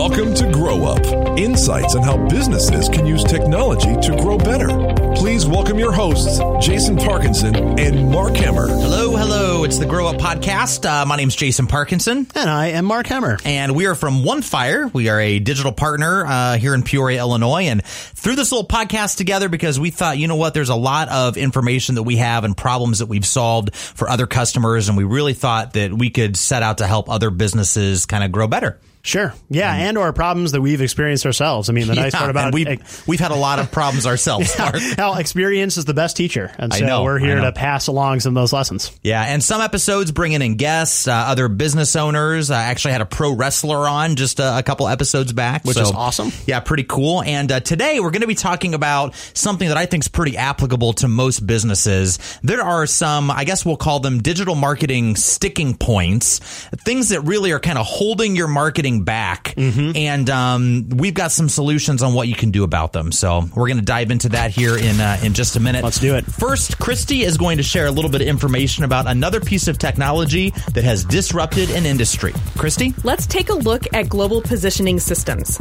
Welcome to Grow Up insights on how businesses can use technology to grow better. Please welcome your hosts, Jason Parkinson and Mark Hemmer. Hello, hello. It's the Grow Up Podcast. Uh, my is Jason Parkinson. And I am Mark Hemmer. And we are from One Fire. We are a digital partner uh, here in Peoria, Illinois. And through this little podcast together, because we thought, you know what, there's a lot of information that we have and problems that we've solved for other customers. And we really thought that we could set out to help other businesses kind of grow better. Sure. Yeah, and or problems that we've experienced ourselves. I mean, the nice part about and we've, we've had a lot of problems ourselves, how experience is the best teacher, and so know, we're here to pass along some of those lessons. Yeah, and some episodes bringing in guests, uh, other business owners. I actually had a pro wrestler on just a, a couple episodes back, Which so- is awesome. Yeah, pretty cool. And uh, today we're going to be talking about something that I think is pretty applicable to most businesses. There are some, I guess we'll call them digital marketing sticking points, things that really are kind of holding your marketing back. Mm-hmm. And um, we've got some solutions on what you can do about them. So we're going to dive into that here in uh, in just a minute. Let's do it. First, Christy is going to share a little bit of information about another piece of technology that has disrupted an industry. Christy? Let's take a look at global positioning systems.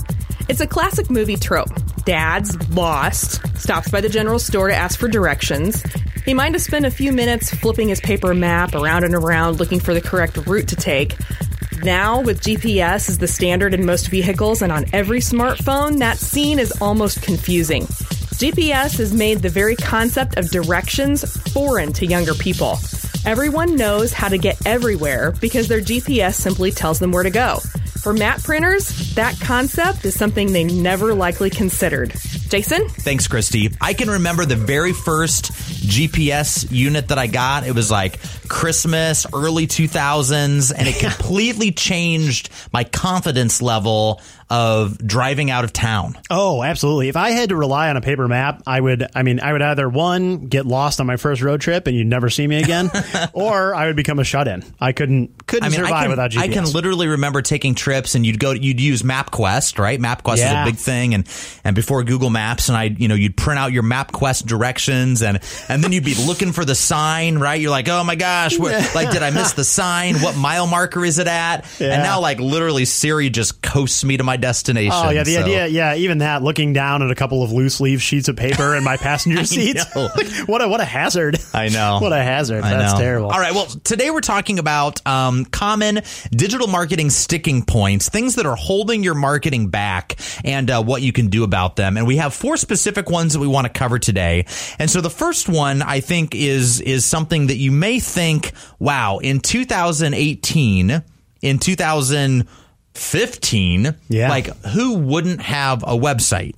It's a classic movie trope. Dad's lost, stops by the general store to ask for directions. He might have spent a few minutes flipping his paper map around and around looking for the correct route to take. Now, with GPS as the standard in most vehicles and on every smartphone, that scene is almost confusing. GPS has made the very concept of directions foreign to younger people. Everyone knows how to get everywhere because their GPS simply tells them where to go. For map printers, that concept is something they never likely considered. Jason? Thanks, Christy. I can remember the very first GPS unit that I got. It was like Christmas, early 2000s, and it completely changed my confidence level of driving out of town. Oh, absolutely. If I had to rely on a paper map, I would. I mean, I would either one get lost on my first road trip and you'd never see me again, or I would become a shut-in. I couldn't couldn't I mean, survive I can, without GPS. I can literally remember taking trips and you'd go, you'd use MapQuest, right? MapQuest Yeah. is a big thing. And, and before Google Maps and I, you know, you'd print out your MapQuest directions and, and then you'd be looking for the sign, right? You're like, oh my gosh, where, like, did I miss the sign? What mile marker is it at? Yeah. And now like literally Siri just coasts me to my destination. Oh yeah, the So- idea, yeah, even that. Looking down at a couple of loose leaf sheets of paper in my passenger seat. know. what a what a hazard! I know. what a hazard. I That's know. terrible. All right. Well, today we're talking about um, common digital marketing sticking points, things that are holding your marketing back, and uh, what you can do about them. And we have four specific ones that we want to cover today. And so the first one I think is is something that you may think, wow, in 2018, in 2015, Yeah. like who wouldn't have a website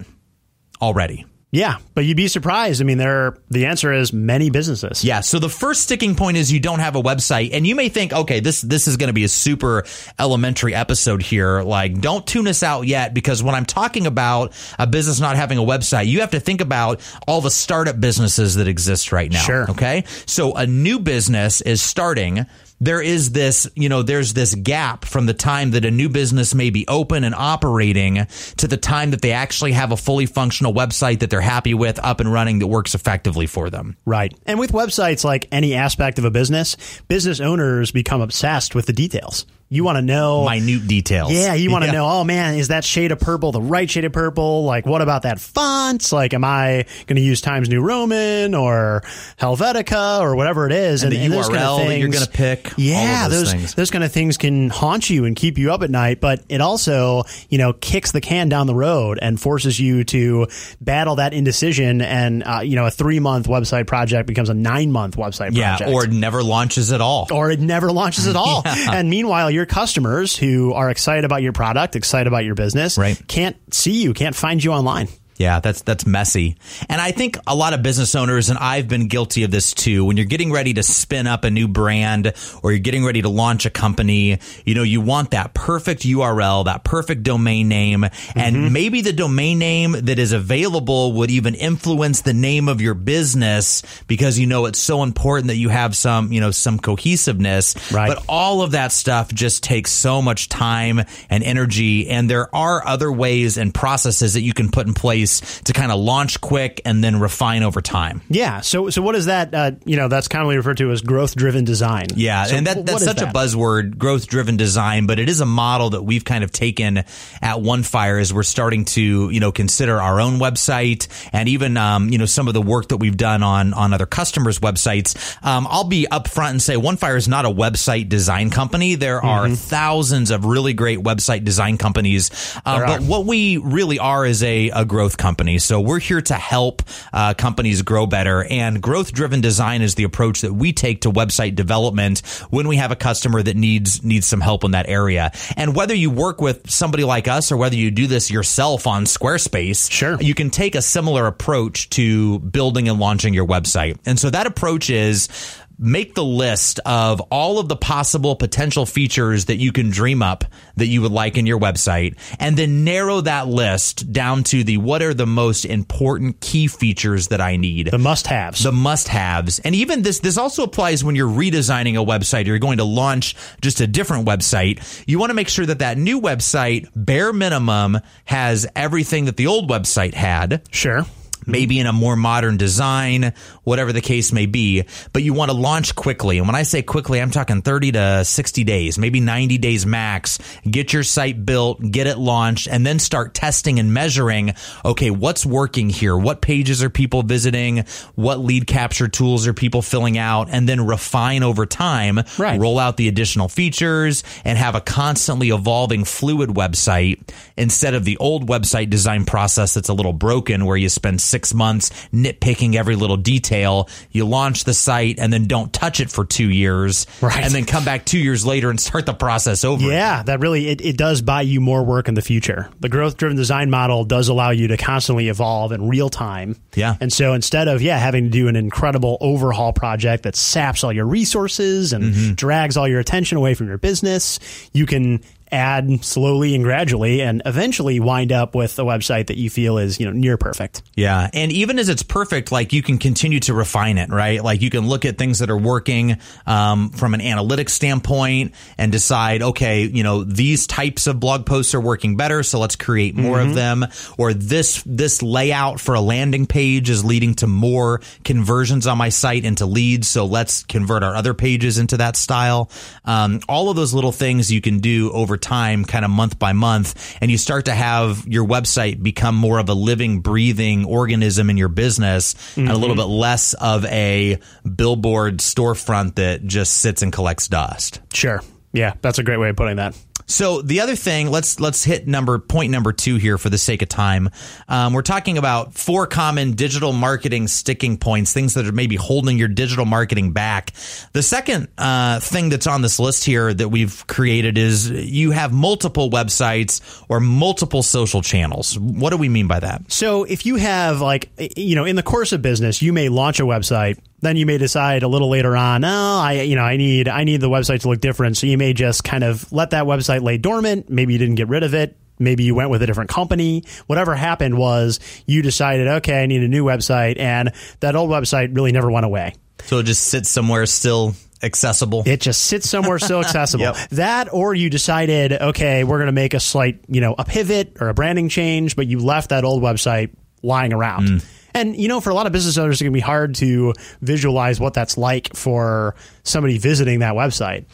already? Yeah, but you'd be surprised. I mean, there. Are, the answer is many businesses. Yeah. So the first sticking point is you don't have a website, and you may think, okay, this this is going to be a super elementary episode here. Like, don't tune us out yet, because when I'm talking about a business not having a website, you have to think about all the startup businesses that exist right now. Sure. Okay. So a new business is starting. There is this, you know, there's this gap from the time that a new business may be open and operating to the time that they actually have a fully functional website that they're happy with, up and running, that works effectively for them. Right. And with websites, like any aspect of a business, business owners become obsessed with the details. You want to know minute details. Yeah, you want to Yeah. know, oh man, is that shade of purple the right shade of purple? Like, what about that font? Like, am I going to use Times New Roman or Helvetica or whatever it is? And the those kind of URL that you're gonna pick, all Yeah, of those those things. those kind of things can haunt you and keep you up at night. But it also, you know, kicks the can down the road and forces you to battle that indecision. And uh, you know, a three month website project becomes a nine month website Yeah, project or it never launches at all. or it never launches at all. And meanwhile, your customers who are excited about your product, excited about your business, Right. can't see you, can't find you online. Yeah, that's that's messy. And I think a lot of business owners and I've been guilty of this too. When you're getting ready to spin up a new brand or you're getting ready to launch a company, you know, you want that perfect URL, that perfect domain name, and mm-hmm. maybe the domain name that is available would even influence the name of your business because you know it's so important that you have some, you know, some cohesiveness. Right. But all of that stuff just takes so much time and energy and there are other ways and processes that you can put in place space to kind of launch quick and then refine over time. Yeah. So so what is that? Uh, you know, that's commonly referred to as growth driven design. Yeah, So and that, that's such a buzzword, growth driven design, but it is a model that we've kind of taken at OneFire as we're starting to, you know, consider our own website and even, um, you know, some of the work that we've done on, on other customers' websites. Um, I'll be upfront and say OneFire is not a website design company. There are thousands of really great website design companies. There but what we really are is a, a growth company. So we're here to help uh, companies grow better. And growth driven design is the approach that we take to website development when we have a customer that needs needs some help in that area. And whether you work with somebody like us or whether you do this yourself on Squarespace, Sure. you can take a similar approach to building and launching your website. And so that approach is make the list of all of the possible potential features that you can dream up that you would like in your website and then narrow that list down to the what are the most important key features that I need the must haves. the must-haves. And even this this also applies when you're redesigning a website or you're going to launch just a different website. You want to make sure that that new website bare minimum has everything that the old website had sure. Mm-hmm. maybe in a more modern design, whatever the case may be, but you want to launch quickly. And when I say quickly, I'm talking 30 to 60 days, maybe 90 days max. Get your site built, get it launched, and then start testing and measuring, okay, what's working here? What pages are people visiting? What lead capture tools are people filling out? And then refine over time, Right. roll out the additional features and have a constantly evolving fluid website instead of the old website design process that's a little broken where you spend six months nitpicking every little detail. You launch the site and then don't touch it for two years. Right. And then come back two years later and start the process over. Yeah, that really it, it does buy you more work in the future. The growth driven design model does allow you to constantly evolve in real time. Yeah. And so instead of yeah having to do an incredible overhaul project that saps all your resources and Mm-hmm. drags all your attention away from your business, you can add slowly and gradually and eventually wind up with a website that you feel is, you know, near perfect. Yeah. And even as it's perfect, like you can continue to refine it, right? Like you can look at things that are working um, from an analytics standpoint and decide, okay, you know, these types of blog posts are working better, so let's create more of them. Or this this layout for a landing page is leading to more conversions on my site into leads, so let's convert our other pages into that style. Um, all of those little things you can do over time, kind of month by month, and you start to have your website become more of a living, breathing organism in your business and a little mm-hmm. bit less of a billboard storefront that just sits and collects dust. Sure. Yeah, that's a great way of putting that. So the other thing, let's let's hit number point number two here for the sake of time. Um, we're talking about four common digital marketing sticking points, things that are maybe holding your digital marketing back. The second uh, thing that's on this list here that we've created is you have multiple websites or multiple social channels. What do we mean by that? So if you have like you know in the course of business, you may launch a website, then you may decide a little later on, oh, I you know I need I need the website to look different. So you may just kind of let that website lay dormant. Maybe you didn't get rid of it. Maybe you went with a different company. Whatever happened was you decided, okay, I need a new website, and that old website really never went away. So it just sits somewhere still accessible. It just sits somewhere still accessible. Yep. That, or you decided, okay, we're going to make a slight, you know, a pivot or a branding change, but you left that old website lying around. Mm. And, you know, for a lot of business owners, it's going to be hard to visualize what that's like for somebody visiting that website.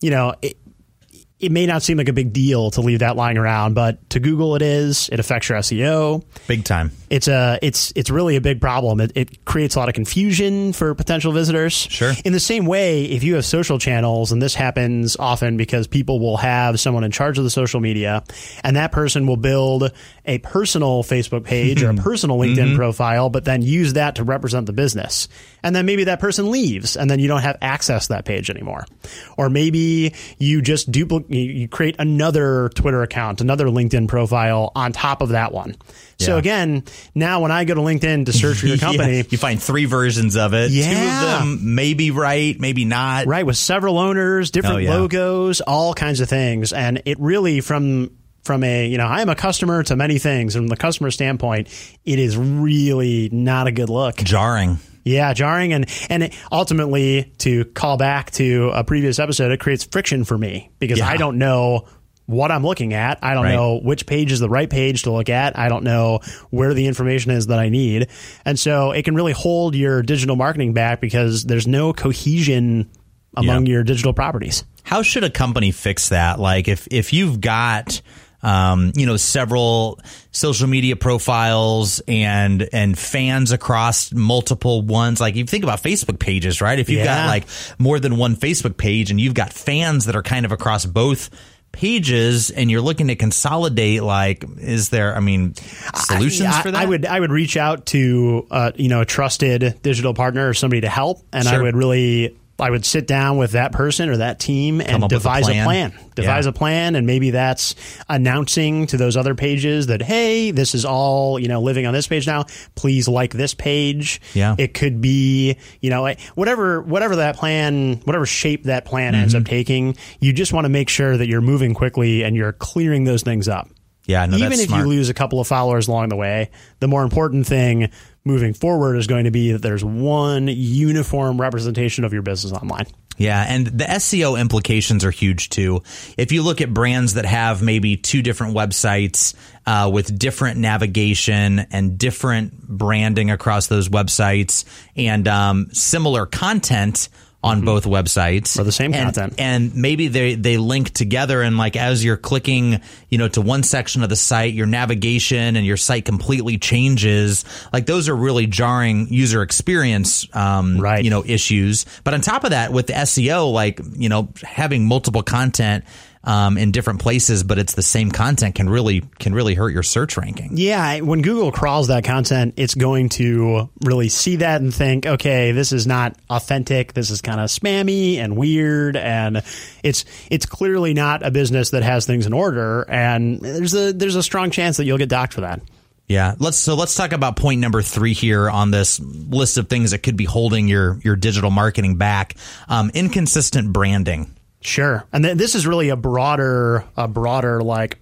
You know, it, it may not seem like a big deal to leave that lying around, but to Google it is. It affects your SEO Big time. it's a it's it's really a big problem. It, it creates a lot of confusion for potential visitors. Sure. In the same way, if you have social channels, and this happens often because people will have someone in charge of the social media, and that person will build a personal Facebook page or a hmm. personal LinkedIn mm-hmm. profile, but then use that to represent the business. And then maybe that person leaves, and then you don't have access to that page anymore. Or maybe you just duplicate, you you create another Twitter account, another LinkedIn profile on top of that one. So Yeah. again, now when I go to LinkedIn to search for your company, Yeah, you find three versions of it. Two Yeah. of them maybe right, maybe not. right, with several owners, different Oh, yeah. logos, all kinds of things, and it really from from a you know I am a customer to many things, and from the customer standpoint, it is really not a good look. Jarring. Yeah, jarring, and and ultimately to call back to a previous episode, it creates friction for me because Yeah. I don't know what I'm looking at. I don't Right. know which page is the right page to look at. I don't know where the information is that I need. And so it can really hold your digital marketing back because there's no cohesion among your digital properties. How should a company fix that? Like if if you've got um, you know several social media profiles and and fans across multiple ones. Like you think about Facebook pages right? If you've Yeah. got like more than one Facebook page and you've got fans that are kind of across both pages and you're looking to consolidate like is there I mean solutions I, for that? I would I would reach out to uh, you know a trusted digital partner or somebody to help, and I would really I would sit down with that person or that team and with a devise a plan. plan. Devise Yeah. a plan, and maybe that's announcing to those other pages that hey, this is all you know living on this page now. Please like this page. Yeah. it could be you know whatever whatever that plan, whatever shape that plan ends Mm-hmm. up taking. You just want to make sure that you're moving quickly and you're clearing those things up yeah no even that's if smart. you lose a couple of followers along the way, the more important thing moving forward is going to be that there's one uniform representation of your business online. Yeah, and the SEO implications are huge too. If you look at brands that have maybe two different websites uh, with different navigation and different branding across those websites and um, similar content on both websites Mm-hmm. Or the same and- content. and maybe they they link together and like as you're clicking you know to one section of the site your navigation and your site completely changes like those are really jarring user experience um Right. you know issues but on top of that with the SEO like you know having multiple content um, in different places but it's the same content can really can really hurt your search ranking Yeah, when Google crawls that content, it's going to really see that and think, okay, this is not authentic. This is kind of spammy and weird, and it's it's clearly not a business that has things in order. And there's a there's a strong chance that you'll get docked for that. Yeah, let's so let's talk about point number three here on this list of things that could be holding your your digital marketing back. Um, inconsistent branding. Sure, and th- this is really a broader, a broader like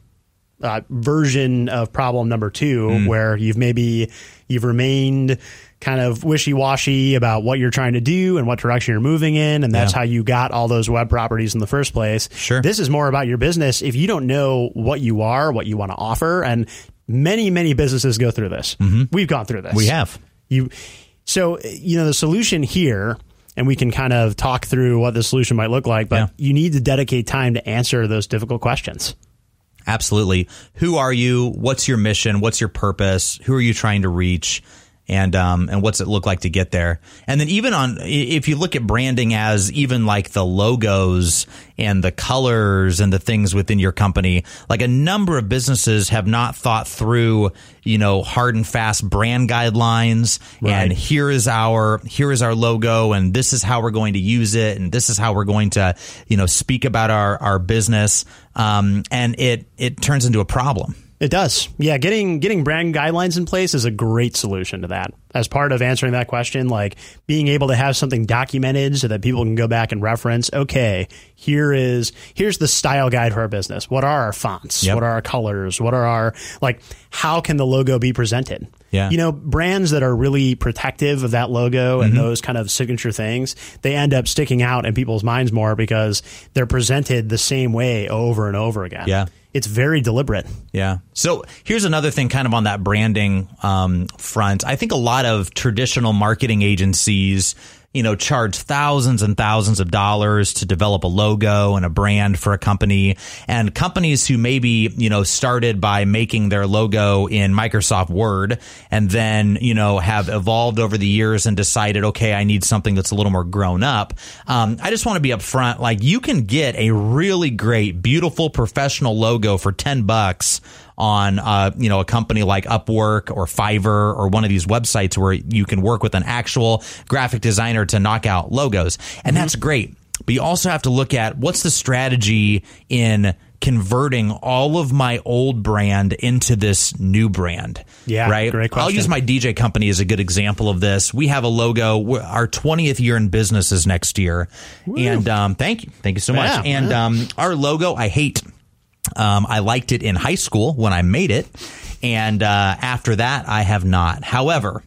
uh, version of problem number two, Mm. where you've maybe you've remained kind of wishy washy about what you're trying to do and what direction you're moving in, and that's Yeah. how you got all those web properties in the first place. Sure. this is more about your business. If you don't know what you are, what you want to offer, and many many businesses go through this. We've gone through this. Mm-hmm. We have. You so you know the solution here and we can kind of talk through what the solution might look like, but Yeah. you need to dedicate time to answer those difficult questions. Absolutely. Who are you? What's your mission? What's your purpose? Who are you trying to reach? And um and what's it look like to get there? And then even on if you look at branding as even like the logos and the colors and the things within your company, like a number of businesses have not thought through, you know, hard and fast brand guidelines and here is our here is our logo and this is how we're going to use it and this is how we're going to, you know, speak about our our business. Um and it it turns into a problem. It does. Yeah, getting getting brand guidelines in place is a great solution to that. As part of answering that question, like being able to have something documented so that people can go back and reference, okay, here is here's the style guide for our business. What are our fonts? Yep. What are our colors? What are our like how can the logo be presented? Yeah. You know, brands that are really protective of that logo Mm-hmm. and those kind of signature things, they end up sticking out in people's minds more because they're presented the same way over and over again. Yeah. It's very deliberate. Yeah. So here's another thing kind of on that branding um, front. I think a lot of traditional marketing agencies, you know, charge thousands and thousands of dollars to develop a logo and a brand for a company. And companies who maybe, you know, started by making their logo in Microsoft Word and then, you know, have evolved over the years and decided, okay, I need something that's a little more grown up. Um, I just want to be upfront. Like you can get a really great, beautiful professional logo for 10 bucks on uh, you know a company like Upwork or Fiverr or one of these websites where you can work with an actual graphic designer to knock out logos, and that's great. But you also have to look at what's the strategy in converting all of my old brand into this new brand. Yeah, right. great question. I'll use my DJ company as a good example of this. We have a logo. Our 20th year in business is next year, and um, thank you, thank you so much. Yeah, and yeah. um, our logo, I hate. Um, I liked it in high school when I made it, and uh, after that, I have not. However,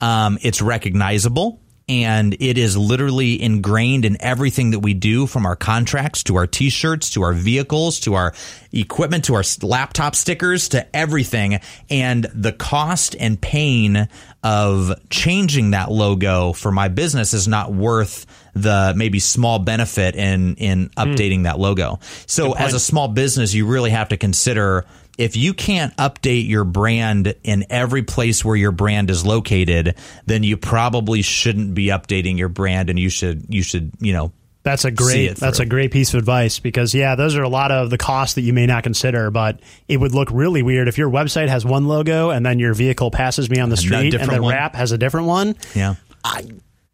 um, it's recognizable and it is literally ingrained in everything that we do from our contracts to our t-shirts to our vehicles to our equipment to our laptop stickers to everything. And the cost and pain of changing that logo for my business is not worth the maybe small benefit in in updating mm. that logo. So as a small business you really have to consider if you can't update your brand in every place where your brand is located, then you probably shouldn't be updating your brand and you should you should, you know, that's a great that's a great piece of advice because yeah, those are a lot of the costs that you may not consider, but it would look really weird if your website has one logo and then your vehicle passes me on the street and the one. wrap has a different one. Yeah. I,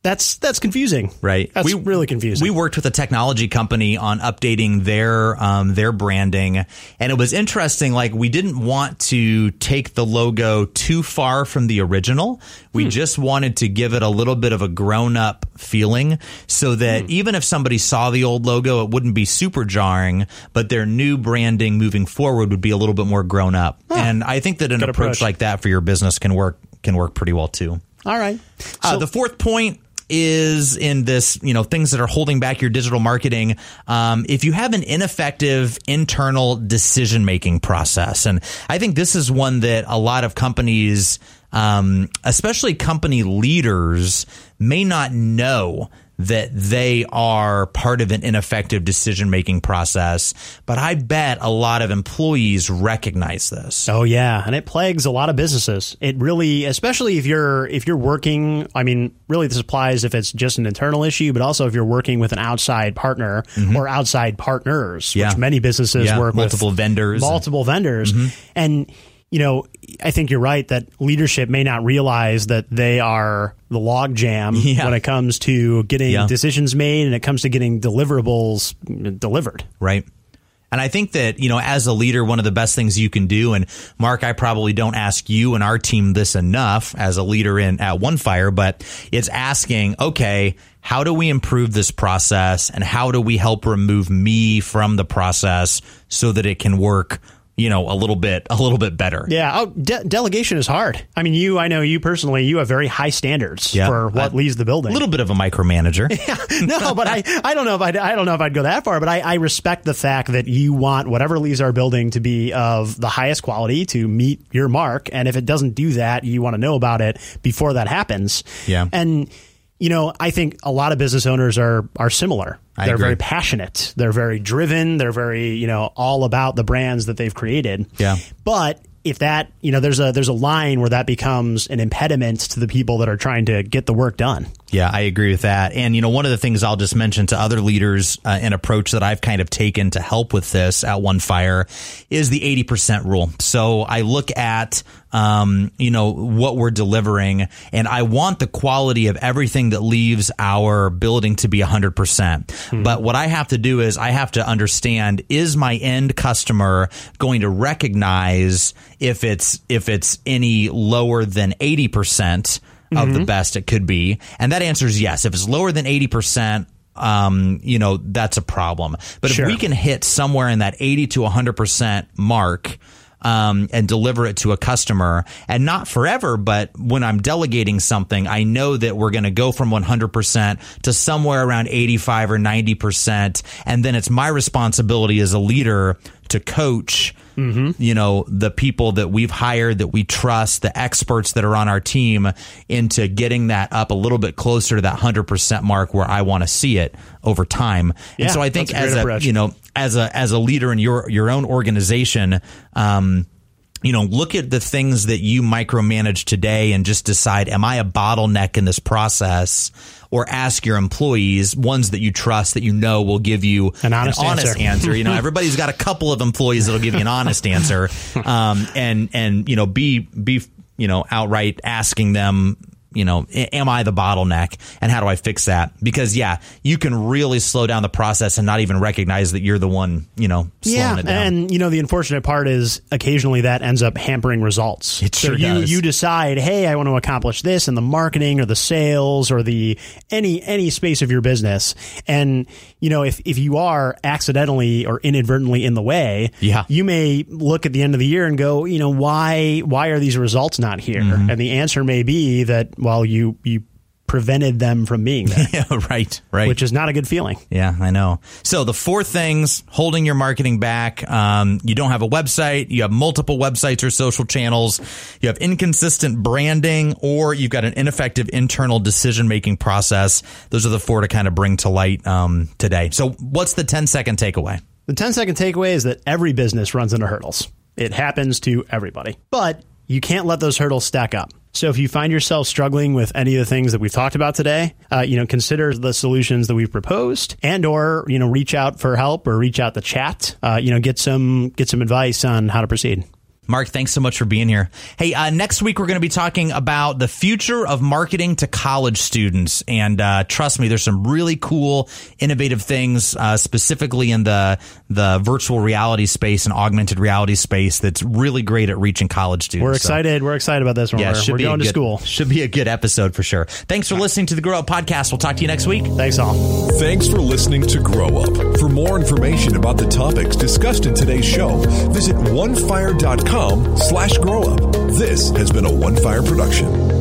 that's that's confusing. Right. That's we, really confusing. We worked with a technology company on updating their um, their branding, and it was interesting. Like we didn't want to take the logo too far from the original. We hmm. just wanted to give it a little bit of a grown up feeling, so that hmm. even if somebody saw the old logo, it wouldn't be super jarring. But their new branding moving forward would be a little bit more grown up. Huh. And I think that an approach, approach like that for your business can work can work pretty well too. All right. Uh, so, uh, the fourth point is in this, you know, things that are holding back your digital marketing. Um, if you have an ineffective internal decision making process, and I think this is one that a lot of companies, um, especially company leaders, may not know that they are part of an ineffective decision making process. But I bet a lot of employees recognize this. Oh yeah, and it plagues a lot of businesses. It really, especially if you're if you're working. I mean, really, this applies if it's just an internal issue, but also if you're working with an outside partner mm-hmm. or outside partners, yeah. which many businesses yeah. work multiple with multiple vendors, multiple vendors, mm-hmm. and you know, I think you're right that leadership may not realize that they are the logjam yeah. when it comes to getting yeah. decisions made and it comes to getting deliverables delivered. Right. And I think that, you know, as a leader, one of the best things you can do, and Mark, I probably don't ask you and our team this enough as a leader in at OneFire, but it's asking, okay, how do we improve this process and how do we help remove me from the process so that it can work you know, a little bit, a little bit better. Yeah. Oh, de- delegation is hard. I mean, you, I know you personally, you have very high standards yeah, for what I, leaves the building. A little bit of a micromanager. yeah. No, but I, I don't know if I'd, I don't know if I'd go that far, but I, I respect the fact that you want whatever leaves our building to be of the highest quality to meet your mark. And if it doesn't do that, you want to know about it before that happens. Yeah. And, you know, I think a lot of business owners are are similar. I they're agree. very passionate. They're very driven. They're very, you know, all about the brands that they've created. Yeah. But if that, you know, there's a there's a line where that becomes an impediment to the people that are trying to get the work done. Yeah, I agree with that. And you know, one of the things I'll just mention to other leaders, uh, an approach that I've kind of taken to help with this at One Fire is the 80% rule. So I look at um, you know, what we're delivering. And I want the quality of everything that leaves our building to be 100%. Hmm. But what I have to do is I have to understand is my end customer going to recognize if it's if it's any lower than 80% of mm-hmm. the best it could be? And that answer is yes. If it's lower than 80%, um, you know, that's a problem. But sure. if we can hit somewhere in that 80 to 100% mark, um, and deliver it to a customer and not forever, but when I'm delegating something, I know that we're going to go from 100% to somewhere around 85 or 90%. And then it's my responsibility as a leader to coach mm-hmm. you know the people that we've hired that we trust the experts that are on our team into getting that up a little bit closer to that 100% mark where I want to see it over time yeah, and so I think as a you know as a as a leader in your your own organization um, you know, look at the things that you micromanage today and just decide, am I a bottleneck in this process? Or ask your employees, ones that you trust that you know will give you an honest, an honest answer. answer. You know, everybody's got a couple of employees that'll give you an honest answer. Um, and, and, you know, be, be, you know, outright asking them, you know, am I the bottleneck and how do I fix that? Because yeah, you can really slow down the process and not even recognize that you're the one, you know, slowing yeah, it down. And you know, the unfortunate part is occasionally that ends up hampering results. It so sure you does. you decide, hey, I want to accomplish this in the marketing or the sales or the any any space of your business. And you know, if if you are accidentally or inadvertently in the way, yeah. you may look at the end of the year and go, you know, why why are these results not here? Mm-hmm. And the answer may be that well, you you prevented them from being there. yeah, right, right. Which is not a good feeling. Yeah, I know. So the four things holding your marketing back: um, you don't have a website, you have multiple websites or social channels, you have inconsistent branding, or you've got an ineffective internal decision making process. Those are the four to kind of bring to light um, today. So, what's the 10 second takeaway? The 10 second takeaway is that every business runs into hurdles. It happens to everybody, but you can't let those hurdles stack up. So if you find yourself struggling with any of the things that we've talked about today, uh, you know, consider the solutions that we've proposed, and or you know, reach out for help or reach out to chat. Uh, you know, get some get some advice on how to proceed. Mark, thanks so much for being here. Hey, uh, next week we're going to be talking about the future of marketing to college students, and uh, trust me, there's some really cool, innovative things, uh, specifically in the the virtual reality space and augmented reality space. That's really great at reaching college students. We're excited. So, we're excited about this one. Yeah, we're, we're going good, to school. Should be a good episode for sure. Thanks for listening to the Grow Up podcast. We'll talk to you next week. Thanks all. Thanks for listening to Grow Up. For more information about the topics discussed in today's show, visit onefire.com slash grow up. This has been a One Fire production.